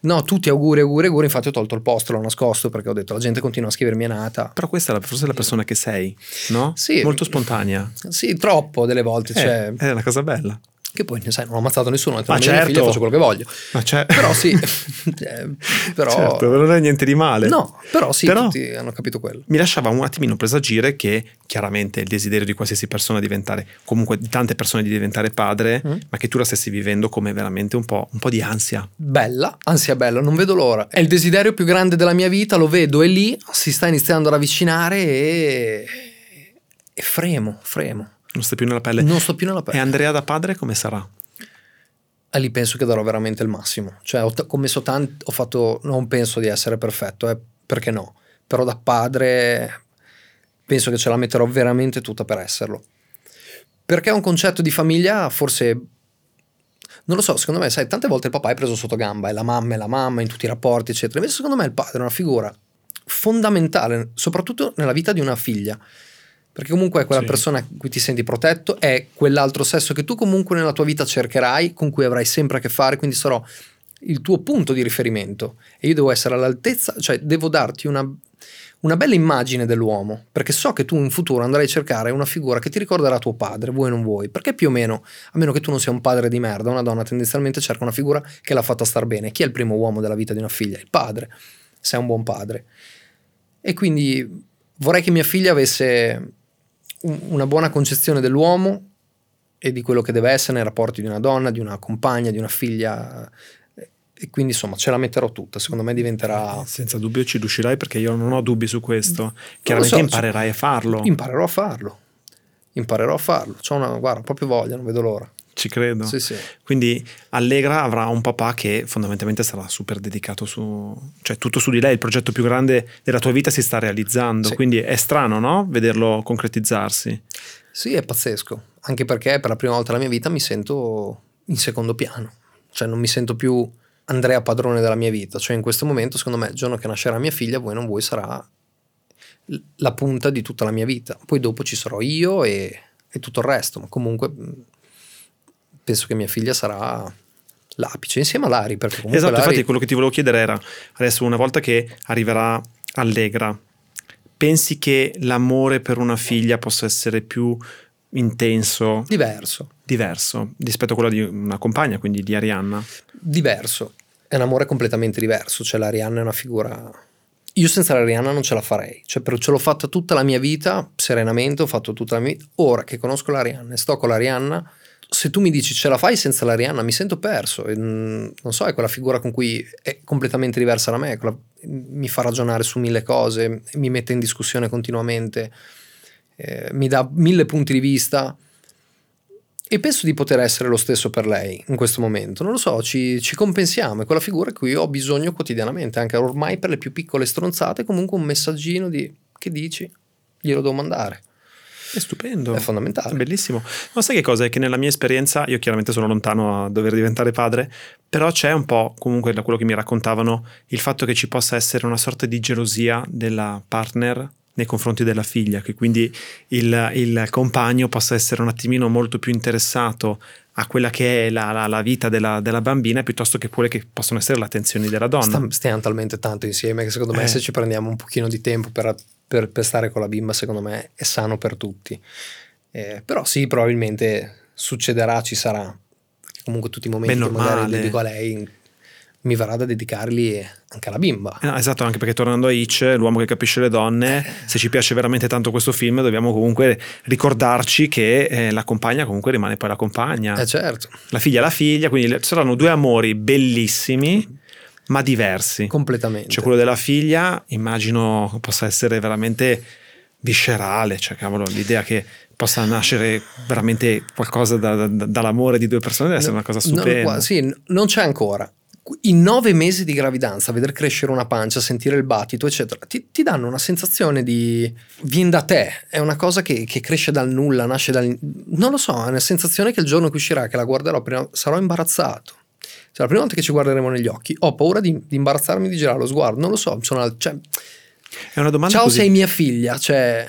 Speaker 2: No, tutti auguri, auguri, auguri. Infatti, ho tolto il post, l'ho nascosto perché ho detto la gente continua a scrivermi è nata.
Speaker 3: Però questa è la, forse è la persona che sei, no?
Speaker 2: Sì.
Speaker 3: Molto spontanea.
Speaker 2: Sì, troppo delle volte.
Speaker 3: Eh,
Speaker 2: Cioè,
Speaker 3: è una cosa bella.
Speaker 2: Che poi, sai, non ho ammazzato nessuno. ho detto,
Speaker 3: Ma
Speaker 2: "La mia
Speaker 3: certo.
Speaker 2: figlia faccio quello che voglio.
Speaker 3: Ma c'è...
Speaker 2: Però sì, eh, però,
Speaker 3: Certo, non è niente di male.
Speaker 2: no, però sì,
Speaker 3: Però-
Speaker 2: tutti hanno capito quello.
Speaker 3: Mi lasciava un attimino presagire che chiaramente il desiderio di qualsiasi persona diventare, comunque di tante persone di diventare padre,
Speaker 2: Mm.
Speaker 3: ma che tu la stessi vivendo come veramente un po', un po' di ansia.
Speaker 2: Bella, ansia bella, non vedo l'ora. È il desiderio più grande della mia vita, lo vedo, è lì, si sta iniziando ad avvicinare e, e fremo, fremo.
Speaker 3: Non stai più nella pelle.
Speaker 2: Non sto più nella
Speaker 3: E
Speaker 2: pelle.
Speaker 3: Andrea da padre come sarà?
Speaker 2: E lì penso che darò veramente il massimo. Cioè, ho t- commesso tanto, ho fatto, non penso di essere perfetto, eh, perché no. Però da padre penso che ce la metterò veramente tutta per esserlo. Perché è un concetto di famiglia, forse, non lo so, secondo me, sai, tante volte il papà è preso sotto gamba, è la mamma, è la mamma in tutti i rapporti, eccetera. Invece secondo me il padre è una figura fondamentale, soprattutto nella vita di una figlia. Perché comunque è quella
Speaker 3: Sì.
Speaker 2: persona in cui ti senti protetto, è quell'altro sesso che tu comunque nella tua vita cercherai, con cui avrai sempre a che fare, quindi sarò il tuo punto di riferimento. E io devo essere all'altezza, cioè devo darti una, una bella immagine dell'uomo, perché so che tu in futuro andrai a cercare una figura che ti ricorderà tuo padre, vuoi o non vuoi. Perché più o meno, a meno che tu non sia un padre di merda, una donna tendenzialmente cerca una figura che l'ha fatta star bene. Chi è il primo uomo della vita di una figlia? Il padre, se è un buon padre. E quindi vorrei che mia figlia avesse una buona concezione dell'uomo e di quello che deve essere nei rapporti di una donna, di una compagna, di una figlia. E quindi insomma ce la metterò tutta. Secondo me diventerà.
Speaker 3: Senza dubbio ci riuscirai perché io non ho dubbi su questo. Chiaramente
Speaker 2: so,
Speaker 3: imparerai a farlo.
Speaker 2: Imparerò a farlo. Imparerò a farlo. C'ho una, guarda, proprio voglia, non vedo l'ora.
Speaker 3: Ci credo.
Speaker 2: Sì, sì.
Speaker 3: Quindi Allegra avrà un papà che fondamentalmente sarà super dedicato su, cioè tutto su di lei, il progetto più grande della tua vita si sta realizzando,
Speaker 2: Sì.
Speaker 3: quindi è strano, no? Vederlo concretizzarsi.
Speaker 2: Sì, è pazzesco. Anche perché per la prima volta nella mia vita mi sento in secondo piano. Cioè non mi sento più Andrea padrone della mia vita. Cioè in questo momento, secondo me, il giorno che nascerà mia figlia, vuoi o non vuoi, sarà la punta di tutta la mia vita. Poi dopo ci sarò io e, e tutto il resto. Ma comunque penso che mia figlia sarà l'apice insieme a Lari. Perché comunque
Speaker 3: esatto,
Speaker 2: Lari-
Speaker 3: infatti quello che ti volevo chiedere era, adesso una volta che arriverà Allegra, pensi che l'amore per una figlia possa essere più intenso,
Speaker 2: diverso.
Speaker 3: diverso rispetto a quello di una compagna, quindi di Arianna?
Speaker 2: diverso. È un amore completamente diverso. Cioè, la Rihanna è una figura. Io senza la Rihanna non ce la farei. Cioè, però ce l'ho fatta tutta la mia vita, serenamente, ho fatto tutta la mia vita. Ora che conosco la Rihanna e sto con la Rihanna, se tu mi dici ce la fai senza la Rihanna, mi sento perso. E, mm, non so, è quella figura con cui è completamente diversa da me. quella- mi fa ragionare su mille cose, mi mette in discussione continuamente, eh, mi dà mille punti di vista. E penso di poter essere lo stesso per lei in questo momento. Non lo so, ci, ci compensiamo. È quella figura di cui ho bisogno quotidianamente, anche ormai per le più piccole stronzate, comunque un messaggino di che dici? Glielo devo mandare.
Speaker 3: È stupendo.
Speaker 2: È fondamentale.
Speaker 3: È bellissimo. Ma sai che cosa? È che nella mia esperienza, io chiaramente sono lontano a dover diventare padre, però c'è un po', comunque da quello che mi raccontavano, il fatto che ci possa essere una sorta di gelosia della partner nei confronti della figlia, che quindi il, il compagno possa essere un attimino molto più interessato a quella che è la, la, la vita della, della, bambina piuttosto che quelle che possono essere le attenzioni della donna.
Speaker 2: Stiamo talmente tanto insieme che secondo me
Speaker 3: Eh.
Speaker 2: se ci prendiamo un pochino di tempo per, per- per stare con la bimba, secondo me è sano per tutti. Eh, però sì, probabilmente succederà, ci sarà. Comunque tutti i momenti che magari dedico a lei mi verrà da dedicarli anche alla bimba.
Speaker 3: Eh no, esatto, anche perché tornando a Hitch, l'uomo che capisce le donne, se ci piace veramente tanto questo film, dobbiamo comunque ricordarci che eh, la compagna comunque rimane poi la compagna.
Speaker 2: Eh certo,
Speaker 3: La figlia è la figlia, quindi saranno due amori bellissimi, ma diversi.
Speaker 2: completamente.
Speaker 3: Cioè quello della figlia immagino possa essere veramente viscerale, cioè cavolo, l'idea che possa nascere veramente qualcosa da- da- dall'amore di due persone deve essere una cosa
Speaker 2: No,
Speaker 3: stupenda.
Speaker 2: qua- sì, non c'è ancora. In nove mesi di gravidanza, vedere crescere una pancia, sentire il battito, eccetera, ti, ti danno una sensazione di viene da te, è una cosa che, che cresce dal nulla, nasce dal... Non lo so, è una sensazione che il giorno che uscirà, che la guarderò, prima- sarò imbarazzato. Cioè, la prima volta che ci guarderemo negli occhi, ho paura di, di imbarazzarmi di girare lo sguardo, non lo so. sono cioè,
Speaker 3: È una domanda
Speaker 2: ciao,
Speaker 3: così.
Speaker 2: sei mia figlia, cioè,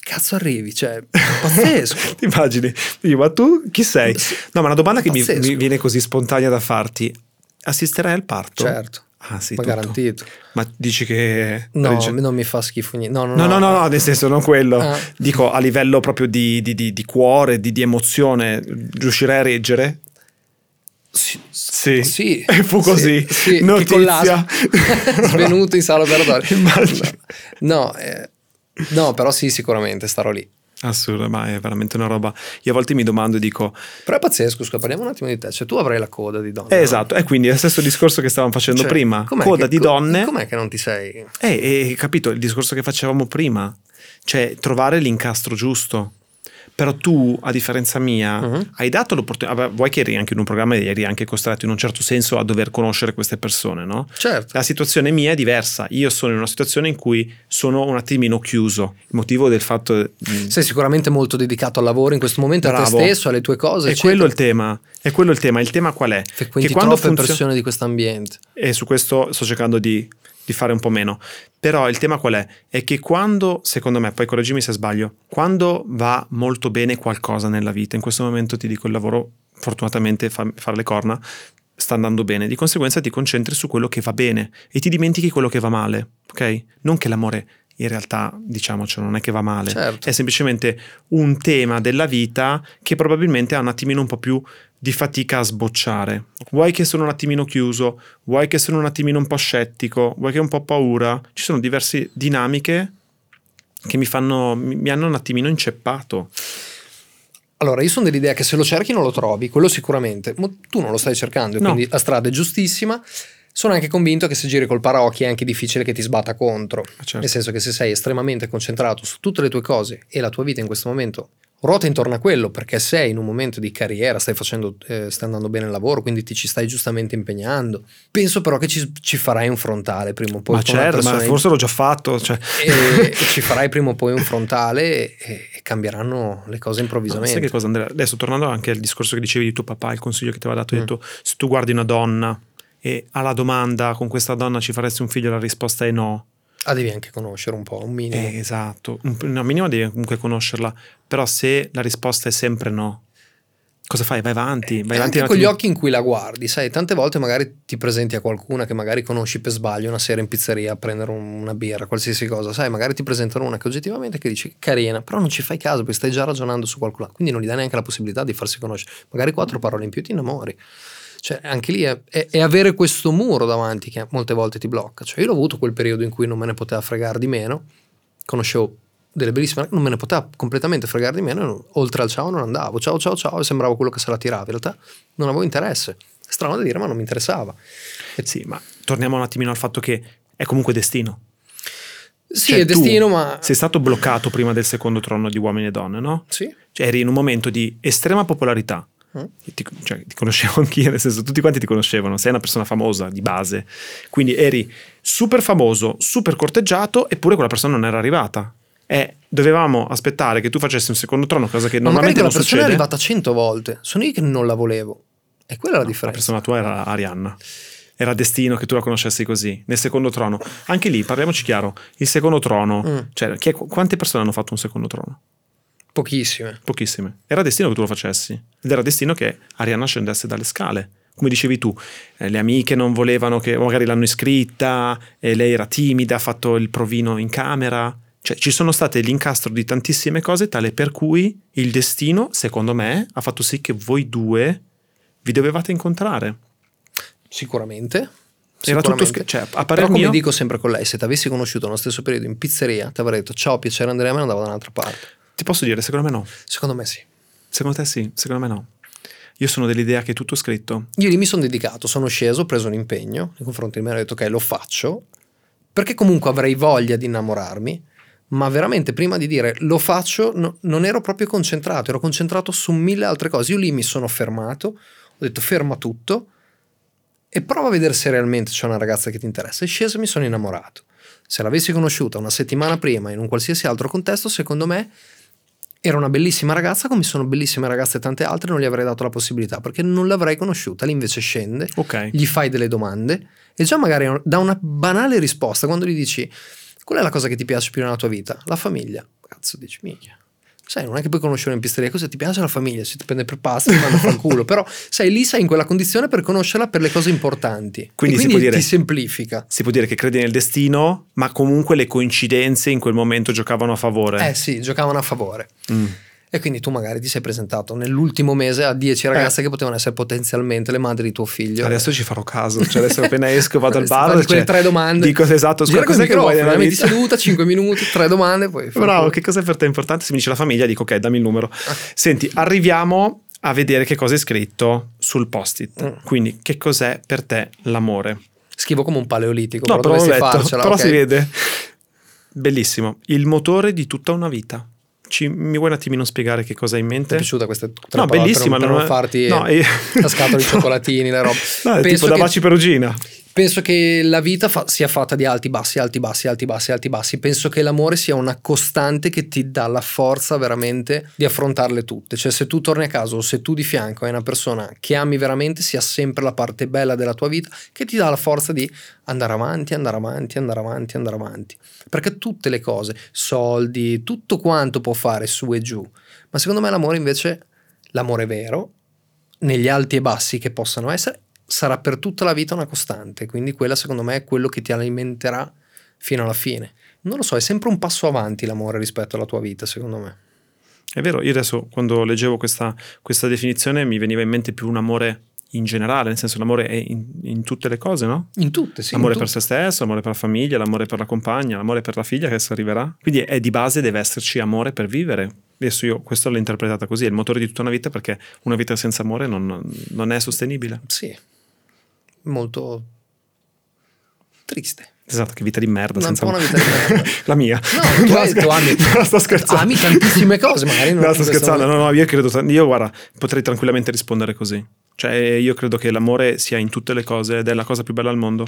Speaker 2: cazzo arrivi, cioè, pazzesco.
Speaker 3: Ti immagini? Ma tu chi sei? No, ma una domanda che mi, mi viene così spontanea da farti. Assisterai al parto?
Speaker 2: certo,
Speaker 3: Ah, sì,
Speaker 2: ma
Speaker 3: tutto.
Speaker 2: garantito.
Speaker 3: Ma dici che...
Speaker 2: No,
Speaker 3: dice-
Speaker 2: non mi fa schifo niente. No, no,
Speaker 3: No, no, no, no, nel senso non quello.
Speaker 2: Ah.
Speaker 3: Dico a livello proprio di, di- di- di cuore, di, di emozione, riuscirai a reggere?
Speaker 2: Sì,
Speaker 3: Sì.
Speaker 2: Sì,
Speaker 3: E fu
Speaker 2: sì,
Speaker 3: così.
Speaker 2: sì, che
Speaker 3: Notizia.
Speaker 2: Svenuto in sala operatoria.
Speaker 3: Immagino.
Speaker 2: No, eh, no, però sì, sicuramente starò lì.
Speaker 3: Assurdo, ma è veramente una roba. Io a volte mi domando e dico,
Speaker 2: Però è pazzesco, scusa, parliamo un attimo di te. Cioè, tu avrai la coda di donne.
Speaker 3: eh, esatto, è quindi è lo stesso discorso che stavamo facendo
Speaker 2: Cioè,
Speaker 3: prima. Coda di
Speaker 2: co-
Speaker 3: donne.
Speaker 2: Com'è che non ti sei?
Speaker 3: Eh, eh, capito il discorso che facevamo prima, cioè trovare l'incastro giusto. Però tu, a differenza mia,
Speaker 2: Mhm.
Speaker 3: hai dato l'opportunità. Vuoi che eri anche in un programma e eri anche costretto in un certo senso a dover conoscere queste persone, no?
Speaker 2: Certo.
Speaker 3: La situazione mia è diversa. Io sono in una situazione in cui sono un attimino chiuso. Il motivo del fatto. mm,
Speaker 2: Sei sicuramente molto dedicato al lavoro in questo momento, a
Speaker 3: Bravo.
Speaker 2: te stesso, alle tue cose.
Speaker 3: È
Speaker 2: eccetera.
Speaker 3: quello il tema. È quello il tema. Il tema qual è?
Speaker 2: Frequenti
Speaker 3: che quando
Speaker 2: troppe
Speaker 3: funziona-
Speaker 2: persone di questo ambiente.
Speaker 3: e su questo sto cercando di, di fare un po' meno. Però il tema qual è? È che quando, secondo me, poi correggimi se sbaglio, quando va molto bene qualcosa nella vita, in questo momento ti dico il lavoro, fortunatamente fa, fare le corna, sta andando bene, di conseguenza ti concentri su quello che va bene e ti dimentichi quello che va male, ok? Non che l'amore in realtà, diciamocelo, non è che va male,
Speaker 2: Certo.
Speaker 3: è semplicemente un tema della vita che probabilmente ha un attimino un po' più di fatica a sbocciare. Vuoi che sono un attimino chiuso, vuoi che sono un attimino un po' scettico, vuoi che ho un po' paura. Ci sono diverse dinamiche che mi fanno mi hanno un attimino inceppato.
Speaker 2: Allora, io sono dell'idea che se lo cerchi non lo trovi, quello sicuramente. Ma tu non lo stai cercando,
Speaker 3: No.
Speaker 2: quindi la strada è giustissima. Sono anche convinto che se giri col paraocchi è anche difficile che ti sbatta contro.
Speaker 3: certo.
Speaker 2: Nel senso che se sei estremamente concentrato su tutte le tue cose e la tua vita in questo momento ruota intorno a quello perché sei in un momento di carriera, stai facendo, eh, stai andando bene il lavoro, quindi ti ci stai giustamente impegnando. Penso però che ci, ci farai un frontale prima o poi.
Speaker 3: ma certo, ma
Speaker 2: persona in-
Speaker 3: forse l'ho già fatto. Cioè.
Speaker 2: e, e ci farai prima o poi un frontale e, e cambieranno le cose
Speaker 3: No,
Speaker 2: improvvisamente.
Speaker 3: sai che cosa Andrea? Adesso tornando anche al discorso che dicevi di tuo papà, il consiglio che ti aveva dato,
Speaker 2: Mm.
Speaker 3: detto se tu guardi una donna e alla domanda con questa donna ci faresti un figlio, la risposta è no.
Speaker 2: Ah, devi anche conoscere un po', un minimo.
Speaker 3: Eh, esatto, un, una minima devi comunque conoscerla, però se la risposta è sempre no, cosa fai? Vai avanti, vai
Speaker 2: E
Speaker 3: avanti
Speaker 2: anche con gli occhi in cui la guardi, sai, tante volte magari ti presenti a qualcuna che magari conosci per sbaglio una sera in pizzeria a prendere un- una birra, qualsiasi cosa, sai, magari ti presentano una che oggettivamente che dici carina, però non ci fai caso perché stai già ragionando su qualcuno, quindi non gli dai neanche la possibilità di farsi conoscere. Magari quattro parole in più ti innamori. Cioè, anche lì è, è- è avere questo muro davanti che molte volte ti blocca. Cioè, io l'ho avuto quel periodo in cui non me ne poteva fregare di meno, conoscevo delle bellissime, non me ne poteva completamente fregare di meno, oltre al ciao non andavo, ciao ciao ciao, e sembravo quello che se la tirava, in realtà non avevo interesse. Strano da dire, ma non mi interessava.
Speaker 3: Eh sì, ma torniamo un attimino al fatto che è comunque destino.
Speaker 2: Sì,
Speaker 3: Cioè,
Speaker 2: è destino, ma...
Speaker 3: Sei stato bloccato prima del secondo trono di Uomini e Donne, no?
Speaker 2: Sì.
Speaker 3: Cioè, eri in un momento di estrema popolarità.
Speaker 2: Mm.
Speaker 3: Ti, cioè, ti conoscevo anch'io, nel senso, tutti quanti ti conoscevano, sei una persona famosa di base. Quindi eri super famoso, super corteggiato, eppure quella persona non era arrivata. E dovevamo aspettare che tu facessi un secondo trono, cosa che
Speaker 2: Ma magari
Speaker 3: normalmente
Speaker 2: quella
Speaker 3: non
Speaker 2: persona è
Speaker 3: succede.
Speaker 2: arrivata cento volte. Sono io che non la volevo. E quella è la
Speaker 3: La
Speaker 2: differenza.
Speaker 3: persona tua era Arianna. Era destino che tu la conoscessi così, nel secondo trono. Anche lì, parliamoci chiaro, il secondo trono,
Speaker 2: Mm.
Speaker 3: cioè, è- quante persone hanno fatto un secondo trono?
Speaker 2: Pochissime.
Speaker 3: Pochissime. Era destino che tu lo facessi. Ed era destino che Arianna scendesse dalle scale. Come dicevi tu, eh, le amiche non volevano che, magari l'hanno iscritta, e lei era timida, ha fatto il provino in camera. Cioè, ci sono state l'incastro di tantissime cose, tale per cui il destino, secondo me, ha fatto sì che voi due vi dovevate incontrare.
Speaker 2: Sicuramente.
Speaker 3: Era tutto
Speaker 2: Sicuramente.
Speaker 3: sch- cioè, a
Speaker 2: Però come
Speaker 3: mio-
Speaker 2: dico sempre con lei, se ti avessi conosciuto nello stesso periodo in pizzeria, ti avrei detto ciao, piacere Andrea, me ne andavo da un'altra parte.
Speaker 3: Ti posso dire, secondo me no.
Speaker 2: Secondo me sì.
Speaker 3: Secondo te sì, secondo me no. Io sono dell'idea che è tutto scritto.
Speaker 2: Io lì mi sono dedicato, sono sceso, ho preso un impegno nei confronti di me, ho detto ok, lo faccio, perché comunque avrei voglia di innamorarmi, ma veramente prima di dire lo faccio no- non ero proprio concentrato, ero concentrato su mille altre cose. Io lì mi sono fermato, ho detto ferma tutto e prova a vedere se realmente c'è una ragazza che ti interessa. E sceso e mi sono innamorato. Se l'avessi conosciuta una settimana prima in un qualsiasi altro contesto, secondo me era una bellissima ragazza, come sono bellissime ragazze tante altre, non gli avrei dato la possibilità perché non l'avrei conosciuta. Lì invece scende,
Speaker 3: Ok.
Speaker 2: gli fai delle domande e già magari da una banale risposta, quando gli dici qual è la cosa che ti piace più nella tua vita? La famiglia. Cazzo, dici minchia. Sai, non è che puoi conoscere in pisteria, cosa ti piace la famiglia? Se ti prende per pasta, ti manda a fanculo. Però, sai, lì sei in quella condizione per conoscerla per le cose importanti.
Speaker 3: Quindi si
Speaker 2: quindi
Speaker 3: dire-
Speaker 2: ti semplifica.
Speaker 3: Si può dire che credi nel destino, ma comunque le coincidenze in quel momento giocavano a favore.
Speaker 2: Eh sì, giocavano a favore.
Speaker 3: Mm.
Speaker 2: E quindi tu magari ti sei presentato nell'ultimo mese a 10 ragazze che potevano essere potenzialmente le madri di tuo figlio.
Speaker 3: Eh. Adesso ci farò caso. Cioè adesso appena esco vado al
Speaker 2: Fai
Speaker 3: bar.
Speaker 2: quelle
Speaker 3: cioè,
Speaker 2: tre domande.
Speaker 3: Dico esatto, scusa, cos'è che vuoi nella vita?
Speaker 2: seduta, 5 minuti, tre domande, poi fai
Speaker 3: Bravo, che cosa per te è importante? Se mi dice la famiglia, dico ok, dammi il numero.
Speaker 2: Ah.
Speaker 3: Senti, arriviamo a vedere che cosa è scritto sul post-it.
Speaker 2: Mm.
Speaker 3: Quindi, che cos'è per te l'amore?
Speaker 2: Schivo come un paleolitico,
Speaker 3: No,
Speaker 2: però
Speaker 3: però, letto,
Speaker 2: farcela.
Speaker 3: però
Speaker 2: ok?
Speaker 3: si vede. Bellissimo. Il motore di tutta una vita. Ci- mi vuoi un attimino spiegare che cosa hai in
Speaker 2: Ti è
Speaker 3: mente?
Speaker 2: piaciuta questa tre
Speaker 3: No, bellissima.
Speaker 2: Per, per non farti
Speaker 3: no, eh,
Speaker 2: la scatola di cioccolatini, le robe.
Speaker 3: No,
Speaker 2: Penso
Speaker 3: tipo da baci perugina.
Speaker 2: Penso che la vita fa- sia fatta di alti bassi, alti bassi, alti bassi, alti bassi. Penso che l'amore sia una costante che ti dà la forza veramente di affrontarle tutte. Cioè, se tu torni a casa o se tu di fianco hai una persona che ami veramente, sia sempre la parte bella della tua vita che ti dà la forza di andare avanti, andare avanti, andare avanti, andare avanti. Perché tutte le cose, soldi, tutto quanto può fare su e giù. Ma secondo me l'amore invece, l'amore vero, negli alti e bassi che possano essere, sarà per tutta la vita una costante. Quindi quella secondo me è quello che ti alimenterà fino alla fine. Non lo so, è sempre un passo avanti l'amore rispetto alla tua vita, secondo me.
Speaker 3: È vero, io adesso quando leggevo questa, questa definizione mi veniva in mente più un amore in generale, nel senso l'amore è in, in tutte le cose, no?
Speaker 2: In tutte, sì.
Speaker 3: l'amore per
Speaker 2: tutte.
Speaker 3: se stesso, l'amore per la famiglia, l'amore per la compagna, l'amore per la figlia che adesso arriverà. Quindi è di base deve esserci amore per vivere. Adesso io questo l'ho interpretata così, è il motore di tutta una vita perché una vita senza amore non, non è sostenibile.
Speaker 2: Sì. Molto triste.
Speaker 3: Esatto, che vita di merda
Speaker 2: Una-
Speaker 3: senza
Speaker 2: una vita di merda.
Speaker 3: la mia.
Speaker 2: No, tu, hai- tu ami,
Speaker 3: No, sto scherzando.
Speaker 2: ami tantissime cose, magari non
Speaker 3: No, sto scherzando. No, no, io credo. Io, guarda, potrei tranquillamente rispondere così. Cioè, io credo che l'amore sia in tutte le cose ed è la cosa più bella al mondo.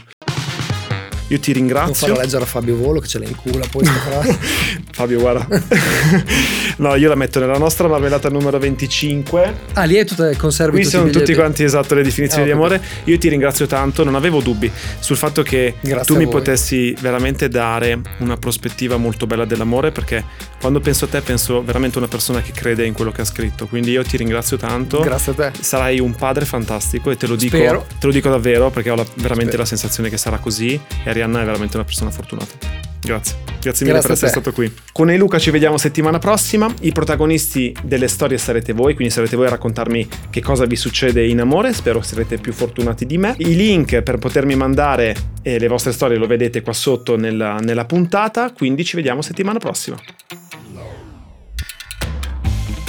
Speaker 3: Io ti
Speaker 2: Non
Speaker 3: ringrazio.
Speaker 2: farò leggere a Fabio Volo che ce l'ha in culo poi.
Speaker 3: Fabio, guarda. no, io la metto nella nostra marmellata numero 25.
Speaker 2: Ah, lì è tutta conservi
Speaker 3: Qui
Speaker 2: tutti
Speaker 3: sono tutti quanti esatto le definizioni
Speaker 2: Ah,
Speaker 3: di amore. Io ti ringrazio tanto, non avevo dubbi sul fatto che
Speaker 2: Grazie
Speaker 3: tu mi
Speaker 2: voi.
Speaker 3: potessi veramente dare una prospettiva molto bella dell'amore perché quando penso a te penso veramente a una persona che crede in quello che ha scritto. Quindi io ti ringrazio tanto.
Speaker 2: Grazie a te.
Speaker 3: Sarai un padre fantastico e te lo dico,
Speaker 2: Spero.
Speaker 3: te lo dico davvero perché ho la- veramente
Speaker 2: Spero.
Speaker 3: la sensazione che sarà così e Arianna è veramente una persona fortunata. Grazie, grazie mille
Speaker 2: Grazie
Speaker 3: per essere stato qui. Con Eluca ci vediamo settimana prossima. I protagonisti delle storie sarete voi, quindi sarete voi a raccontarmi che cosa vi succede in amore. Spero sarete più fortunati di me. I link per potermi mandare eh, le vostre storie lo vedete qua sotto nella, nella puntata. Quindi ci vediamo settimana prossima.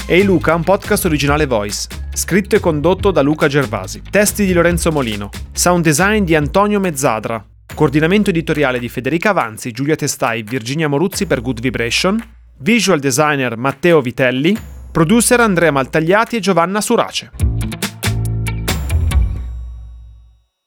Speaker 3: Ehi Luca, un podcast originale Voice. Scritto e condotto da Luca Gervasi. Testi di Lorenzo Molino. Sound design di Antonio Mezzadra. Coordinamento editoriale di Federica Avanzi, Giulia Testai, Virginia Moruzzi per Good Vibration. Visual designer Matteo Vitelli. Producer Andrea Maltagliati e Giovanna Surace.